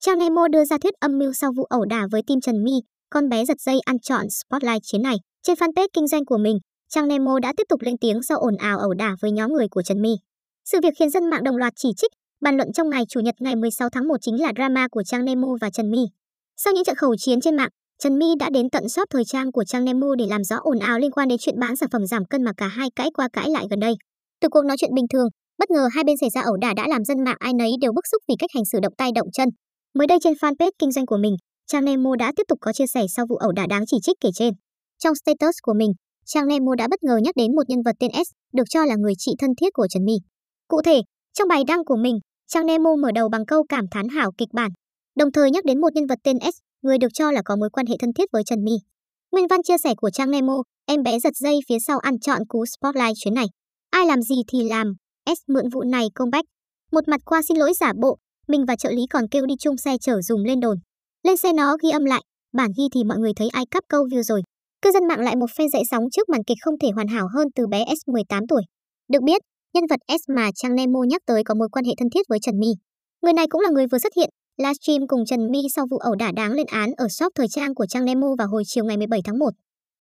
Trang Nemo đưa ra thuyết âm mưu sau vụ ẩu đả với Tim Trần My, con bé giật dây ăn chọn spotlight chiến này. Trên fanpage kinh doanh của mình, Trang Nemo đã tiếp tục lên tiếng sau ồn ào ẩu đả với nhóm người của Trần My. Sự việc khiến dân mạng đồng loạt chỉ trích, bàn luận trong ngày Chủ nhật ngày 16 tháng 1 chính là drama của Trang Nemo và Trần My. Sau những trận khẩu chiến trên mạng, Trần My đã đến tận shop thời trang của Trang Nemo để làm rõ ồn ào liên quan đến chuyện bán sản phẩm giảm cân mà cả hai cãi qua cãi lại gần đây. Từ cuộc nói chuyện bình thường, bất ngờ hai bên xảy ra ẩu đả đã làm dân mạng ai nấy đều bức xúc vì cách hành xử động tay động chân. Mới đây trên fanpage kinh doanh của mình, Trang Nemo đã tiếp tục có chia sẻ sau vụ ẩu đả đáng chỉ trích kể trên. Trong status của mình, Trang Nemo đã bất ngờ nhắc đến một nhân vật tên S, được cho là người chị thân thiết của Trần My. Cụ thể, trong bài đăng của mình, Trang Nemo mở đầu bằng câu cảm thán hảo kịch bản, đồng thời nhắc đến một nhân vật tên S, người được cho là có mối quan hệ thân thiết với Trần My. Nguyên văn chia sẻ của Trang Nemo, em bé giật dây phía sau ăn chọn cú spotlight chuyến này. Ai làm gì thì làm, S mượn vụ này công bách. Một mặt qua xin lỗi giả bộ, mình và trợ lý còn kêu đi chung xe chở dùm lên đồn. Lên xe nó ghi âm lại, bản ghi thì mọi người thấy ai cắp câu view rồi. Cư dân mạng lại một phen dậy sóng trước màn kịch không thể hoàn hảo hơn từ bé S 18 tuổi. Được biết, nhân vật S mà Trang Nemo nhắc tới có mối quan hệ thân thiết với Trần My. Người này cũng là người vừa xuất hiện livestream cùng Trần My sau vụ ẩu đả đáng lên án ở shop thời trang của Trang Nemo vào hồi chiều ngày 17 tháng 1.